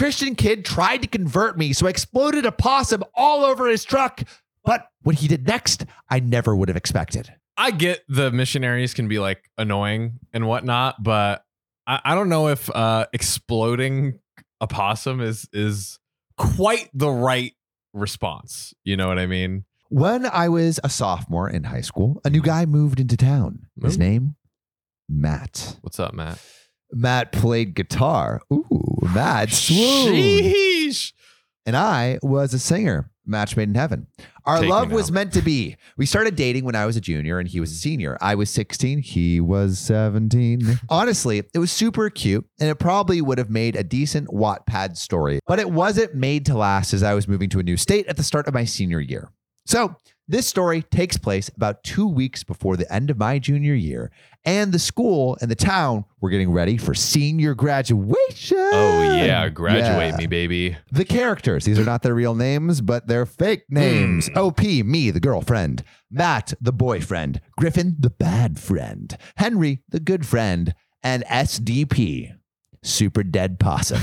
Christian kid tried to convert me, so I exploded a possum all over his truck. But what he did next, I never would have expected. I get the missionaries can be like annoying and whatnot, but I, I don't know if uh, exploding a possum is is quite the right response. You know what I mean? When I was a sophomore in high school, a new guy moved into town. His Ooh. name, Matt. What's up, Matt? Matt played guitar. Ooh, Matt. swoon. Sheesh. And I was a singer. Match made in heaven. Our Take love now. was meant to be. We started dating when I was a junior and he was a senior. I was 16, he was 17. Honestly, it was super cute and it probably would have made a decent Wattpad story, but it wasn't made to last as I was moving to a new state at the start of my senior year. So, this story takes place about two weeks before the end of my junior year, and the school and the town were getting ready for senior graduation. Oh yeah, graduate Yeah. me, baby. The characters, these are not their real names, but they're fake names. Hmm. OP, me, the girlfriend. Matt, the boyfriend. Griffin, the bad friend. Henry, the good friend. And SDP, super dead possum.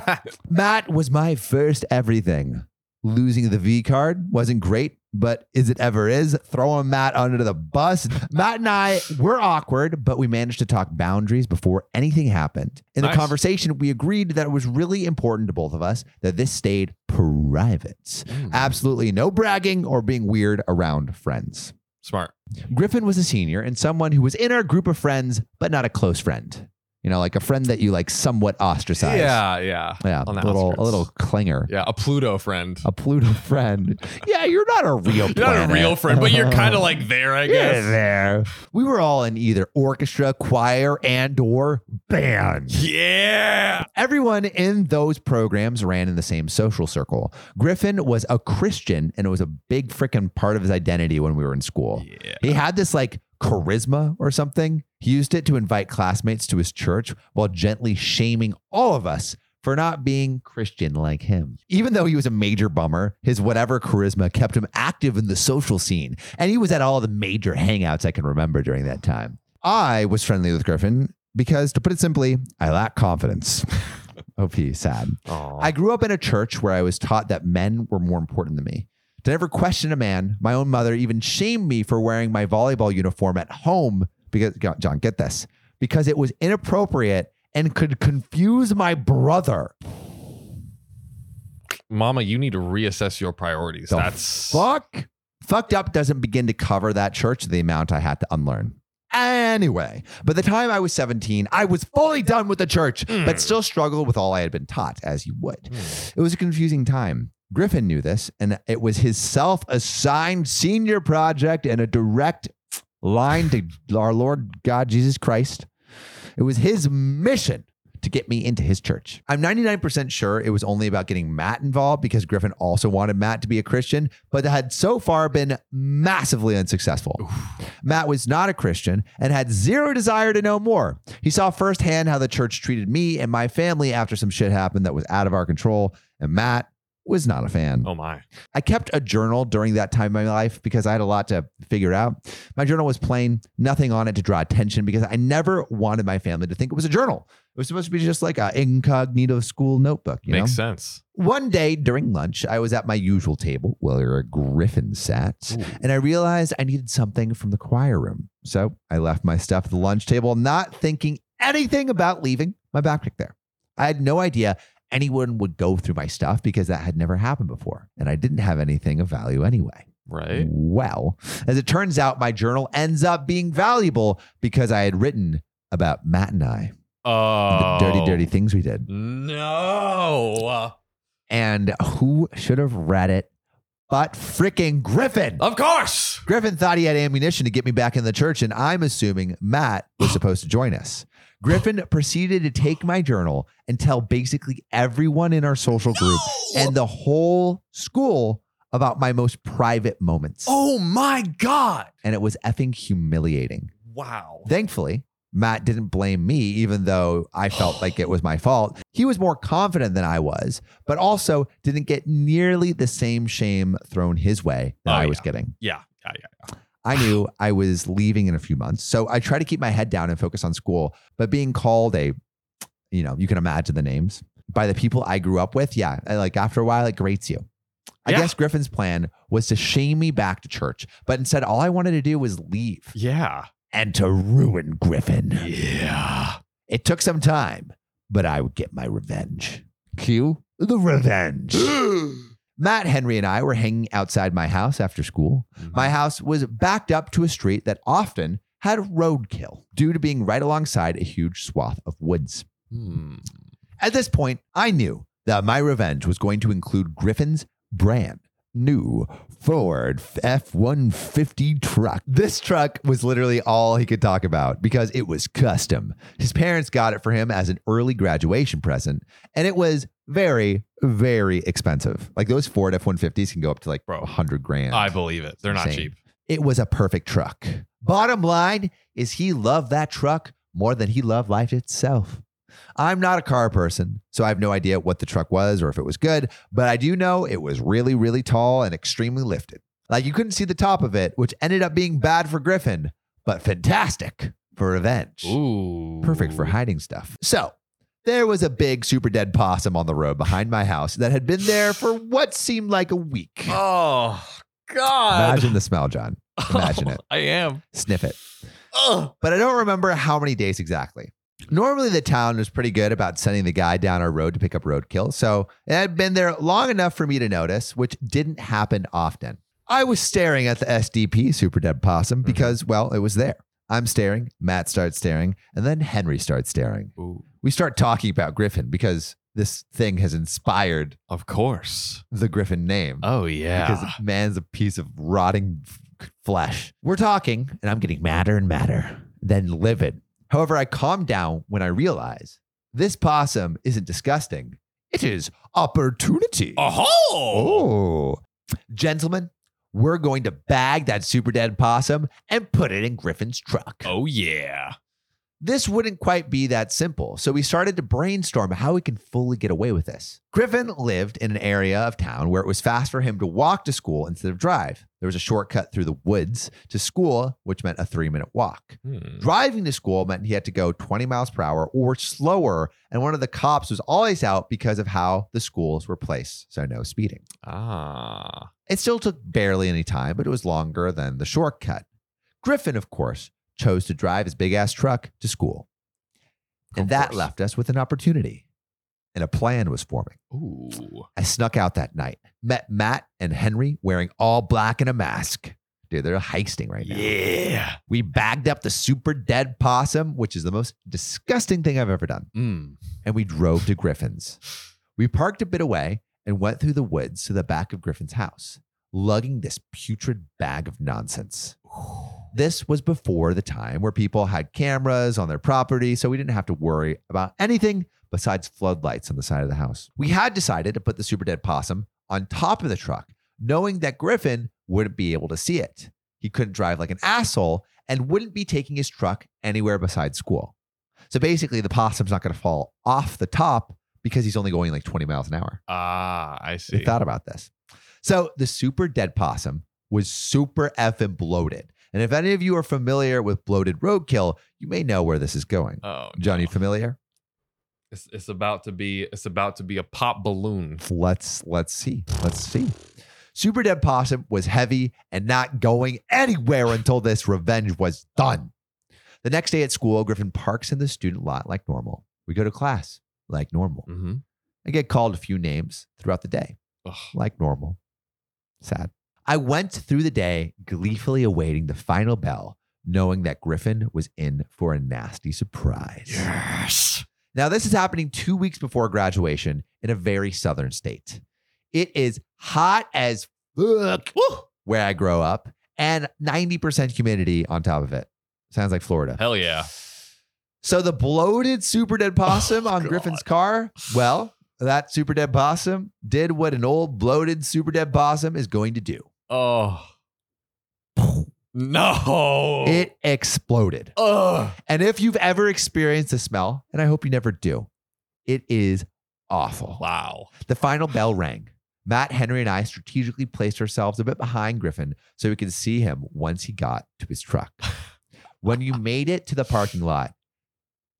Matt was my first everything. Losing the V card wasn't great, but is it ever is? Throwing Matt under the bus. Matt and I were awkward, but we managed to talk boundaries before anything happened. In Nice. the conversation, we agreed that it was really important to both of us that this stayed private. Mm. Absolutely no bragging or being weird around friends. Smart. Griffin was a senior and someone who was in our group of friends, but not a close friend. You know, like a friend that you like somewhat ostracize. Yeah, yeah. Yeah, a little, a little clinger, Yeah, a Pluto friend. a Pluto friend. Yeah, you're not a real. You're not a real friend, but you're kind of like there, I guess. there. We were all in either orchestra, choir, and or band. Yeah. Everyone in those programs ran in the same social circle. Griffin was a Christian, and it was a big freaking part of his identity when we were in school. Yeah. He had this like charisma or something. He used it to invite classmates to his church while gently shaming all of us for not being Christian like him. Even though he was a major bummer, his whatever charisma kept him active in the social scene. And he was at all the major hangouts I can remember during that time. I was friendly with Griffin because, to put it simply, I lack confidence. OP, sad. Aw. I grew up in a church where I was taught that men were more important than me. To never question a man, my own mother even shamed me for wearing my volleyball uniform at home because, John, get this, because it was inappropriate and could confuse my brother. Mama, you need to reassess your priorities. The That's Fuck. Fucked up doesn't begin to cover that church the amount I had to unlearn. Anyway, by the time I was 17, I was fully done with the church, but hmm. still struggled with all I had been taught, as you would. Hmm. It was a confusing time. Griffin knew this, and it was his self assigned senior project and a direct line to our Lord God Jesus Christ. It was his mission to get me into his church. I'm 99% sure it was only about getting Matt involved because Griffin also wanted Matt to be a Christian, but that had so far been massively unsuccessful. Matt was not a Christian and had zero desire to know more. He saw firsthand how the church treated me and my family after some shit happened that was out of our control, and Matt was not a fan. oh my. I kept a journal during that time in my life because I had a lot to figure out. My journal was plain, nothing on it to draw attention because I never wanted my family to think it was a journal. It was supposed to be just like an incognito school notebook, you Makes know? sense. One day during lunch, I was at my usual table where a Griffin sat, and I realized I needed something from the choir room. So I left my stuff at the lunch table, not thinking anything about leaving my backpack there. I had no idea anyone would go through my stuff because that had never happened before, and I didn't have anything of value anyway. Right. Well, as it turns out, my journal ends up being valuable because I had written about Matt and I, Oh. the dirty, dirty oh. things we did. No. And who should have read it but freaking Griffin? Of course. Griffin thought he had ammunition to get me back in the church, and I'm assuming Matt was supposed to join us. Griffin proceeded to take my journal and tell basically everyone in our social group and the whole school about my most private moments. Oh my God. And it was effing humiliating. Wow. Thankfully, Matt didn't blame me, even though I felt like it was my fault. He was more confident than I was, but also didn't get nearly the same shame thrown his way that Oh, I was yeah. getting. Yeah. Yeah. Yeah. I knew I was leaving in a few months. So I tried to keep my head down and focus on school, but being called a, you know, you can imagine the names by the people I grew up with, yeah, like after a while, it grates you. I Yeah. guess Griffin's plan was to shame me back to church, but instead, all I wanted to do was leave Yeah. and to ruin Griffin. Yeah. It took some time, but I would get my revenge. Cue the revenge. Matt, Henry, and I were hanging outside my house after school. My house was backed up to a street that often had roadkill due to being right alongside a huge swath of woods. Hmm. At this point, I knew that my revenge was going to include Griffin's brand new Ford F 150 truck. This truck was literally all he could talk about because it was custom. His parents got it for him as an early graduation present, and it was very, very expensive. Like those Ford F 150s can go up to like Bro, 100 grand. I believe it. They're not Insane. cheap. It was a perfect truck. Bottom line is he loved that truck more than he loved life itself. I'm not a car person, so I have no idea what the truck was or if it was good, but I do know it was really, really tall and extremely lifted. Like you couldn't see the top of it, which ended up being bad for Griffin, but fantastic for revenge. Ooh. Perfect for hiding stuff. So there was a big super dead possum on the road behind my house that had been there for what seemed like a week. Oh God. Imagine the smell, John. Imagine it. I am. Sniff it. Oh. but I don't remember how many days exactly. Normally, the town was pretty good about sending the guy down our road to pick up roadkill, so it had been there long enough for me to notice, which didn't happen often. I was staring at the SDP Super Dead Possum mm-hmm. because, well, it was there. I'm staring, Matt starts staring, and then Henry starts staring. Ooh. We start talking about Griffin because this thing has inspired Of course. the Griffin name Oh yeah. because man's a piece of rotting f- flesh. We're talking, and I'm getting madder and madder, then livid. However, I calm down when I realize this possum isn't disgusting. It is opportunity. oh. Oh. Gentlemen, we're going to bag that super dead possum and put it in Griffin's truck. Oh yeah. This wouldn't quite be that simple, so we started to brainstorm how we can fully get away with this. Griffin lived in an area of town where it was fast for him to walk to school instead of drive. There was a shortcut through the woods to school, which meant a three minute walk. Hmm. Driving to school meant he had to go 20 miles per hour or slower, and one of the cops was always out because of how the schools were placed, so no speeding. Ah. It still took barely any time, but it was longer than the shortcut. Griffin, of course, chose to drive his big ass truck to school. And that course. left us with an opportunity. And a plan was forming. Ooh. I snuck out that night, met Matt and Henry wearing all black and a mask. Dude, they're heisting right now. Yeah. We bagged up the super dead possum, which is the most disgusting thing I've ever done, Mm. and we drove to Griffin's. We parked a bit away and went through the woods to the back of Griffin's house, lugging this putrid bag of nonsense. This was before the time where people had cameras on their property, so we didn't have to worry about anything besides floodlights on the side of the house. We had decided to put the super dead possum on top of the truck, knowing that Griffin wouldn't be able to see it. He couldn't drive like an asshole and wouldn't be taking his truck anywhere besides school. So basically, the possum's not going to fall off the top because he's only going like 20 miles an hour. Ah, I see. thought about this. So the super dead possum was super effing bloated. And if any of you are familiar with bloated roadkill, you may know where this is going. oh, Johnny, no. familiar? It's, it's about to be it's about to be a pop balloon. Let's let's see. Let's see. Super dead possum was heavy and not going anywhere until this revenge was done. The next day at school, Griffin parks in the student lot like normal. We go to class like normal. Mm-hmm. I get called a few names throughout the day. like normal. Sad. I went through the day gleefully awaiting the final bell, knowing that Griffin was in for a nasty surprise. Yes. Now, this is happening two weeks before graduation in a very southern state. It is hot as fuck where I grow up and 90% humidity on top of it. Sounds like Florida. Hell yeah. So the bloated super dead possum Oh, on God. Griffin's car, well, that super dead possum did what an old bloated super dead possum is going to do. Oh. No. It exploded. Ugh. And if you've ever experienced the smell, and I hope you never do, it is awful. Wow. The final bell rang. Matt, Henry, and I strategically placed ourselves a bit behind Griffin so we could see him once he got to his truck. when you made it to the parking lot,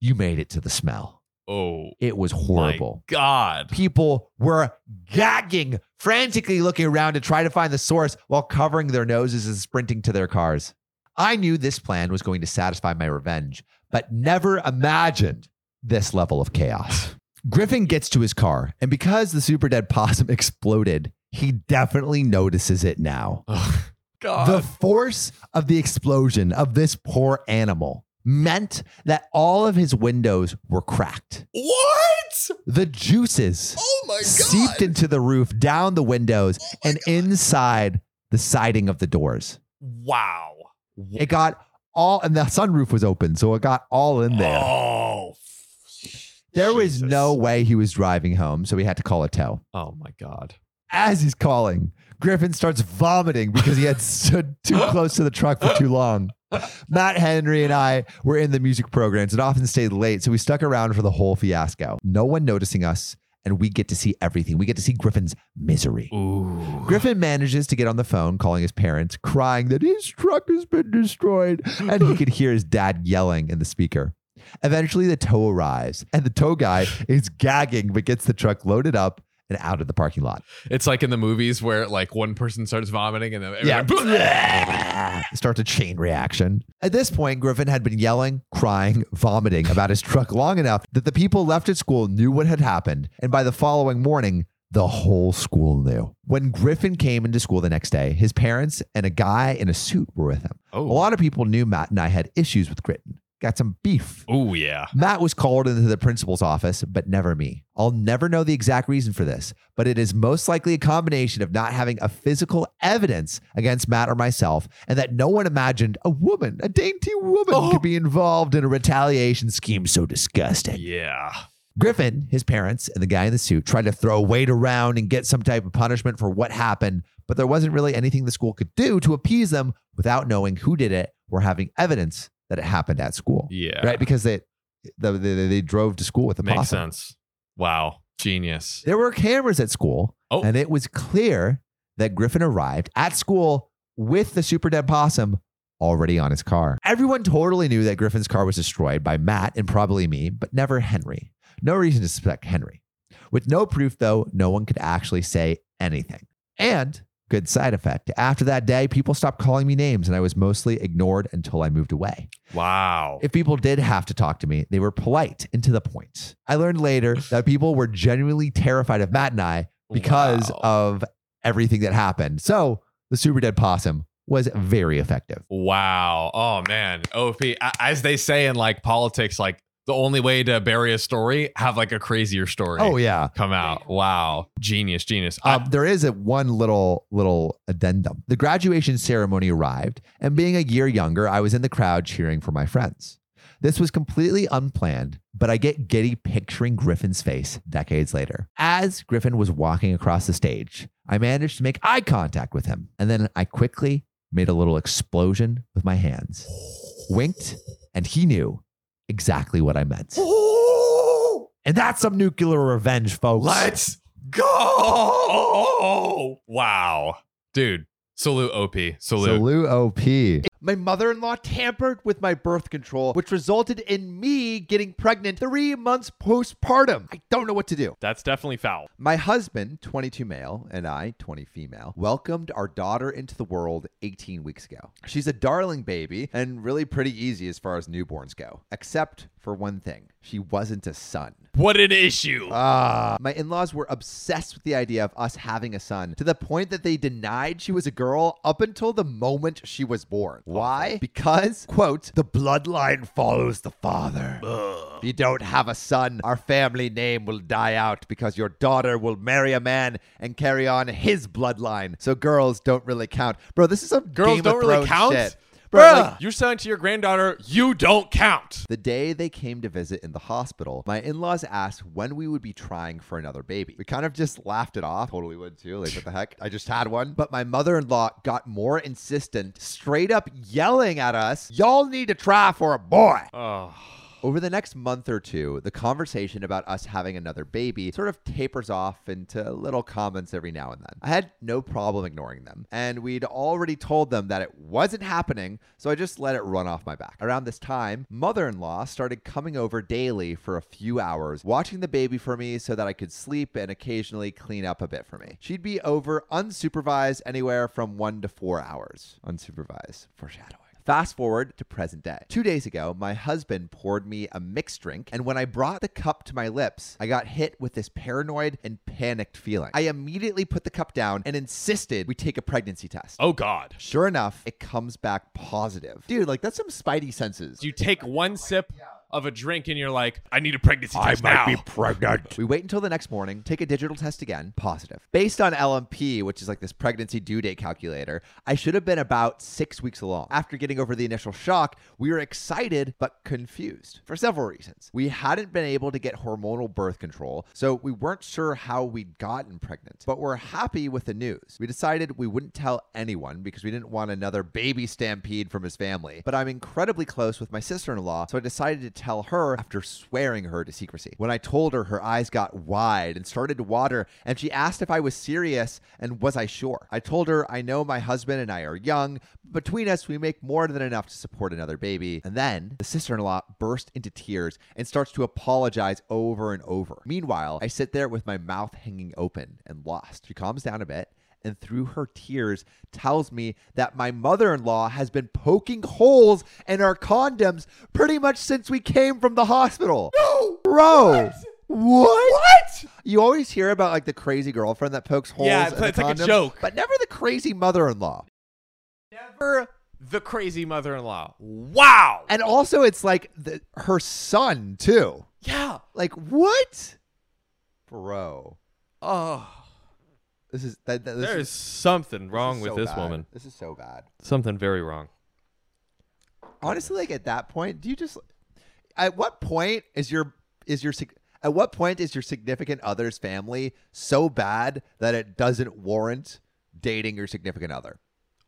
you made it to the smell. Oh, It was my horrible. God. People were gagging, frantically looking around to try to find the source while covering their noses and sprinting to their cars. I knew this plan was going to satisfy my revenge, but never imagined this level of chaos. Griffin gets to his car, and because the super dead possum exploded, he definitely notices it now. Oh, God. The force of the explosion of this poor animal meant that all of his windows were cracked. what? The juices Oh my God. seeped into the roof, down the windows, oh and inside the siding of the doors. Wow. It got all, and the sunroof was open, so it got all in there. Oh. there was no way he was driving home, so we had to call a tow. Oh my God. As he's calling, Griffin starts vomiting because he had stood too close to the truck for too long. Matt Henry and I were in the music programs and often stayed late, so we stuck around for the whole fiasco. No one noticing us, and we get to see everything. We get to see Griffin's misery. Ooh. Griffin manages to get on the phone, calling his parents, crying that his truck has been destroyed, and he could hear his dad yelling in the speaker. Eventually, the tow arrives, and the tow guy is gagging but gets the truck loaded up and out of the parking lot. It's like in the movies where like one person starts vomiting and then Yeah. Starts a chain reaction. At this point, Griffin had been yelling, crying, vomiting about his truck long enough that the people left at school knew what had happened. And by the following morning, the whole school knew. When Griffin came into school the next day, his parents and a guy in a suit were with him. Oh. A lot of people knew Matt and I had issues with Griffin, got some beef. Oh yeah. Matt was called into the principal's office, but never me. I'll never know the exact reason for this, but it is most likely a combination of not having a physical evidence against Matt or myself, and that no one imagined a woman, a dainty woman, Oh. could be involved in a retaliation scheme so disgusting. Yeah. Griffin, his parents, and the guy in the suit tried to throw weight around and get some type of punishment for what happened, but there wasn't really anything the school could do to appease them without knowing who did it or having evidence that it happened at school Yeah. right? Because they, the, they they drove to school with the Makes possum. sense. Wow. Genius. There were cameras at school, Oh. and it was clear that Griffin arrived at school with the super dead possum already on his car. Everyone totally knew that Griffin's car was destroyed by Matt and probably me, but never Henry. No reason to suspect Henry. With no proof, though, no one could actually say anything. And good side effect. After that day, people stopped calling me names, and I was mostly ignored until I moved away. Wow. If people did have to talk to me, they were polite and to the point. I learned later that people were genuinely terrified of Matt and I because Wow. of everything that happened. So the super dead possum was very effective. Wow. Oh man. OP. As they say in like politics, like the only way to bury a story, have like a crazier story. Oh yeah. Come out. Wow. Genius. Genius. I- Um, there is a one little little addendum. The graduation ceremony arrived, and being a year younger, I was in the crowd cheering for my friends. This was completely unplanned, but I get giddy picturing Griffin's face decades later. As Griffin was walking across the stage, I managed to make eye contact with him, and then I quickly made a little explosion with my hands, winked, and he knew exactly what I meant. And that's some nuclear revenge, folks. Let's go. Wow. Dude. Salute OP. Salute. Salute OP. My mother in law tampered with my birth control, which resulted in me getting pregnant three months postpartum. I don't know what to do. That's definitely foul. My husband, 22 male, and I, 20 female, welcomed our daughter into the world 18 weeks ago. She's a darling baby and really pretty easy as far as newborns go, except for one thing she wasn't a son. What an issue. Ah. My in laws were obsessed with the idea of us having a son to the point that they denied she was a girl up until the moment she was born. Why? Because, quote, the bloodline follows the father. If you don't have a son, our family name will die out because your daughter will marry a man and carry on his bloodline. So girls don't really count. Bro, this is some Girls Game don't of really count? shit. Bro, like, you're saying to your granddaughter, you don't count. the day they came to visit in the hospital, my in laws asked when we would be trying for another baby. We kind of just laughed it off. Totally would too. Like, what the heck? I just had one. But my mother in law got more insistent, straight up yelling at us, Y'all need to try for a boy. Oh. Over the next month or two, the conversation about us having another baby sort of tapers off into little comments every now and then. I had no problem ignoring them, and we'd already told them that it wasn't happening, so I just let it run off my back. Around this time, mother in law started coming over daily for a few hours, watching the baby for me so that I could sleep and occasionally clean up a bit for me. She'd be over unsupervised anywhere from one to four hours. Unsupervised, foreshadowing. Fast forward to present day. Two days ago, my husband poured me a mixed drink, and when I brought the cup to my lips, I got hit with this paranoid and panicked feeling. I immediately put the cup down and insisted we take a pregnancy test. Oh God. Sure enough, it comes back positive. Dude, like that's some spidey senses. You take one sip of a drink and you're like, I need a pregnancy test I might now. Be pregnant. We wait until the next morning, take a digital test again, positive. Based on LMP, which is like this pregnancy due date calculator, I should have been about six weeks along. After getting over the initial shock, we were excited but confused for several reasons. We hadn't been able to get hormonal birth control, so we weren't sure how we'd gotten pregnant, but we're happy with the news. We decided we wouldn't tell anyone because we didn't want another baby stampede from his family, but I'm incredibly close with my sister in law, so I decided to tell her after swearing her to secrecy. When I told her, her eyes got wide and started to water, and she asked if I was serious and was I sure. I told her I know my husband and I are young, but between us, we make more than enough to support another baby. And then the sister in law burst into tears and starts to apologize over and over. Meanwhile, I sit there with my mouth hanging open and lost. She calms down a bit and through her tears tells me that my mother-in-law has been poking holes in our condoms pretty much since we came from the hospital. No, bro. What? What? You always hear about like the crazy girlfriend that pokes holes. Yeah, in it's- the it's like a joke. but never the crazy mother-in-law. Never the crazy mother-in-law. Wow. And also, it's like the, her son too. Yeah. Like what, bro? Oh. This is that. that this There is, is something this wrong is with so this bad. woman. This is so bad. Something very wrong. honestly like at that point do you just at what point is your is your at what point is your significant other's family so bad that it doesn't warrant dating your significant other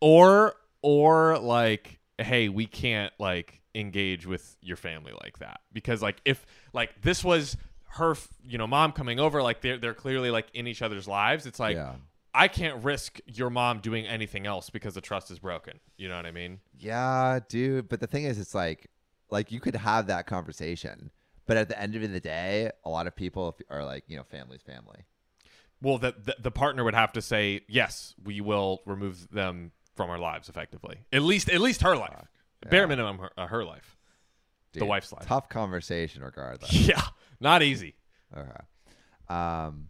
Or or like, hey, we can't like engage with your family like that because like if like this was her, you know, mom coming over, like they're they're clearly like in each other's lives. It's like Yeah. I can't risk your mom doing anything else because the trust is broken. You know what I mean? yeah dude but the thing is it's like like you could have that conversation but at the end of the day a lot of people are like you know family's family Well, the, the the partner would have to say yes, we will remove them from our lives effectively. At least at least her life, bare minimum her, uh, her life, the wife's life. tough conversation regardless Yeah, not easy. Okay. Um,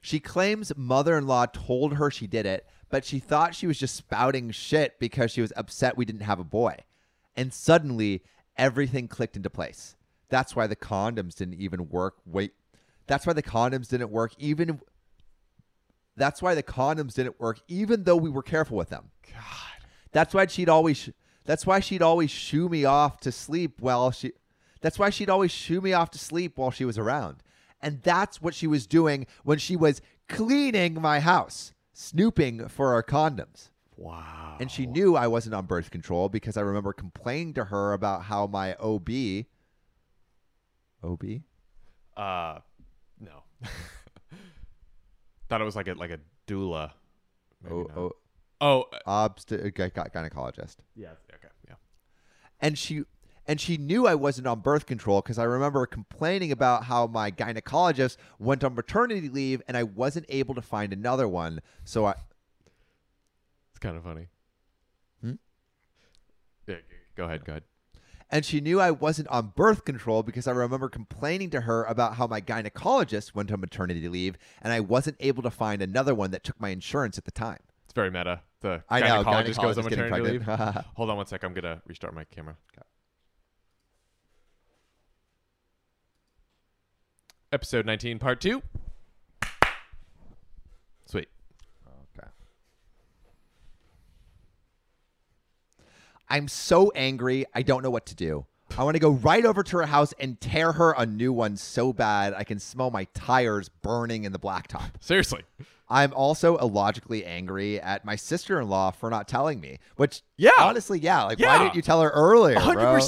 she claims mother in law told her she did it, but she thought she was just spouting shit because she was upset we didn't have a boy. And suddenly, everything clicked into place. That's why the condoms didn't even work. Wait, that's why the condoms didn't work even. That's why the condoms didn't work even though we were careful with them. God. That's why she'd always that's why she'd always shoo me off to sleep while she That's why she'd always shoo me off to sleep while she was around. And that's what she was doing when she was cleaning my house, snooping for our condoms. Wow. And she knew I wasn't on birth control because I remember complaining to her about how my OB OB? Uh, no. Thought it was like a like a doula. Maybe Oh, not. oh, oh, uh, obst- gy- gy- gynecologist. yeah. Okay. Yeah. and she and she knew I wasn't on birth control because I remember complaining about how my gynecologist went on maternity leave and I wasn't able to find another one. So I It's kind of funny. Hmm? Yeah. Go ahead. Go ahead. and she knew I wasn't on birth control because I remember complaining to her about how my gynecologist went on maternity leave and I wasn't able to find another one that took my insurance at the time. It's very meta. The I know, gynecologist goes on maternity leave. Hold on one sec. I'm gonna restart my camera. Episode 19, part two. Sweet. Okay. I'm so angry. I don't know what to do. I want to go right over to her house and tear her a new one so bad I can smell my tires burning in the blacktop. Seriously. I'm also illogically angry at my sister in law for not telling me, which, Yeah. honestly, yeah. Like, why didn't you tell her earlier? bro?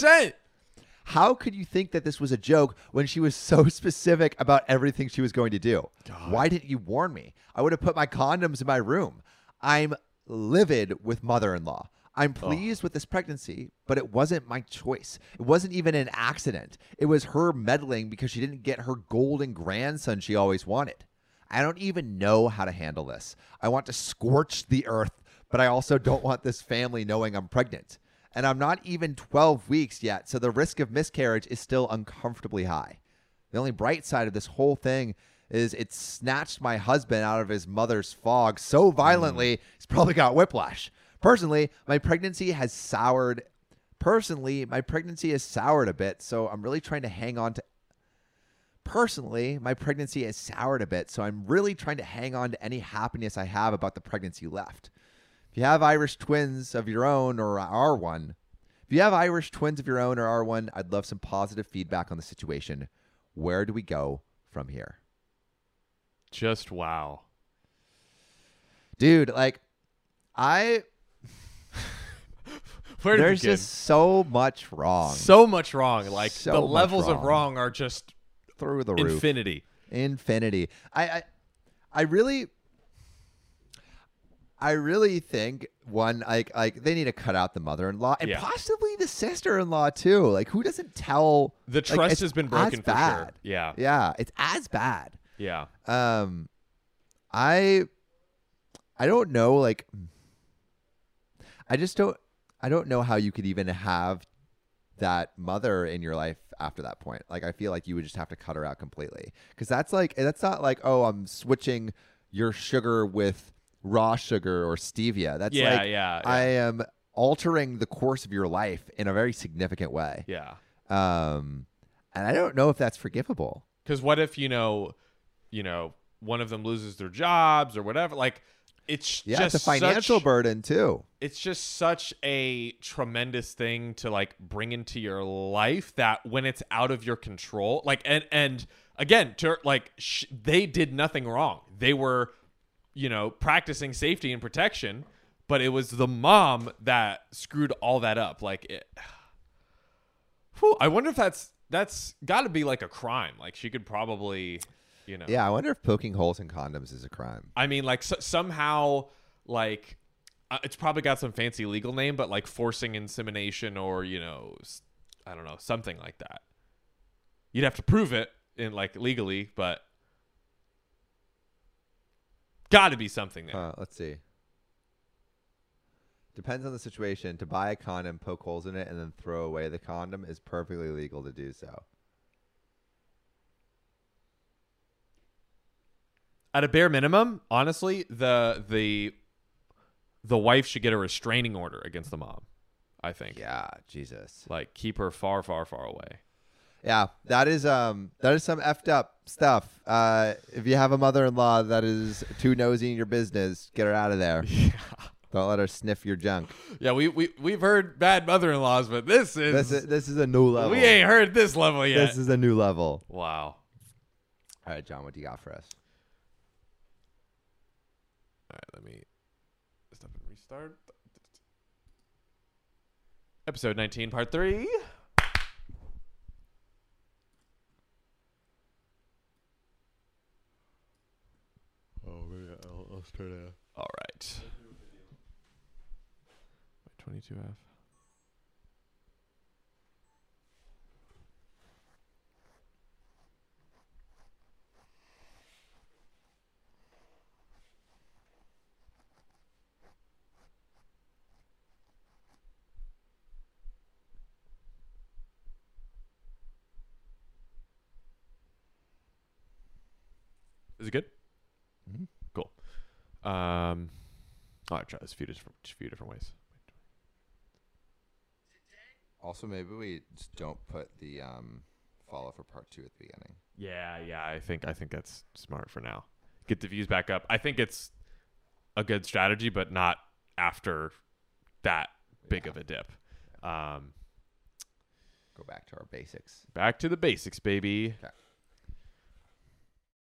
100%. How could you think that this was a joke when she was so specific about everything she was going to do? Why didn't you warn me? I would have put my condoms in my room. I'm livid with mother in law. I'm pleased with this pregnancy, but it wasn't my choice. It wasn't even an accident. It was her meddling because she didn't get her golden grandson she always wanted. I don't even know how to handle this. I want to scorch the earth, but I also don't want this family knowing I'm pregnant. And I'm not even 12 weeks yet, so the risk of miscarriage is still uncomfortably high. The only bright side of this whole thing is it snatched my husband out of his mother's fog so violently, mm. he's probably got whiplash. Personally, my pregnancy has soured. Personally, my pregnancy has soured a bit, so I'm really trying to hang on to personally, my pregnancy has soured a bit, so I'm really trying to hang on to any happiness I have about the pregnancy left. If you have Irish twins of your own or are one, if you have Irish twins of your own or are one, I'd love some positive feedback on the situation. Where do we go from here? Just wow. Dude, like I there's just so much wrong so much wrong. Like So the levels of wrong. wrong are just through the roof. infinity. Infinity. I, I I really I really think one like like they need to cut out the mother-in-law and Yeah. possibly the sister-in-law too. Like who doesn't tell The trust it's has been broken for sure. Yeah. Yeah, it's as bad. Yeah. Um I I don't know like I just don't I don't know how you could even have that mother in your life after that point. Like I feel like you would just have to cut her out completely. Cuz that's like that's not like oh I'm switching your sugar with raw sugar or stevia. That's Yeah, like yeah, I am altering the course of your life in a very significant way. Yeah. Um and I don't know if that's forgivable. Because what if you know, you know, one of them loses their jobs or whatever? Like, it's Yeah, just it's a financial such, burden too. It's just such a tremendous thing to like bring into your life that when it's out of your control, like, and and again, to like, sh- they did nothing wrong. They were, you know, practicing safety and protection, but it was the mom that screwed all that up. Like, it, Whew, I wonder if that's that's got to be like a crime. Like she could probably, you know. Yeah, I wonder if poking holes in condoms is a crime. I mean, like so, somehow, like uh, it's probably got some fancy legal name, but like forcing insemination or you know, I don't know, something like that. You'd have to prove it in like legally, but got to be something there. Huh, let's see. Depends on the situation. To buy a condom, poke holes in it, and then throw away the condom is perfectly legal to do so. At a bare minimum, honestly, the the the wife should get a restraining order against the mom. I think. Yeah, Jesus. Like keep her far, far, far away. Yeah, that is um that is some effed up stuff. Uh, if you have a mother-in-law that is too nosy in your business, get her out of there. Don't let her sniff your junk. Yeah, we we we've heard bad mother-in-laws, but this is This is this is a new level. we ain't heard this level yet. This is a new level. wow. All right, John, what do you got for us? All right, let me stop and restart. Episode 19, part 3. Oh, maybe I'll, I'll start a. All right. Wait, 22F. Is it good? Cool. Um, oh, I try this a few different, few different ways. Also, maybe we just don't put the um follow for part two at the beginning. Yeah, yeah. I think I think that's smart for now. Get the views back up. I think it's a good strategy, but not after that big of a dip. Um, Go back to our basics. Back to the basics, baby. Okay.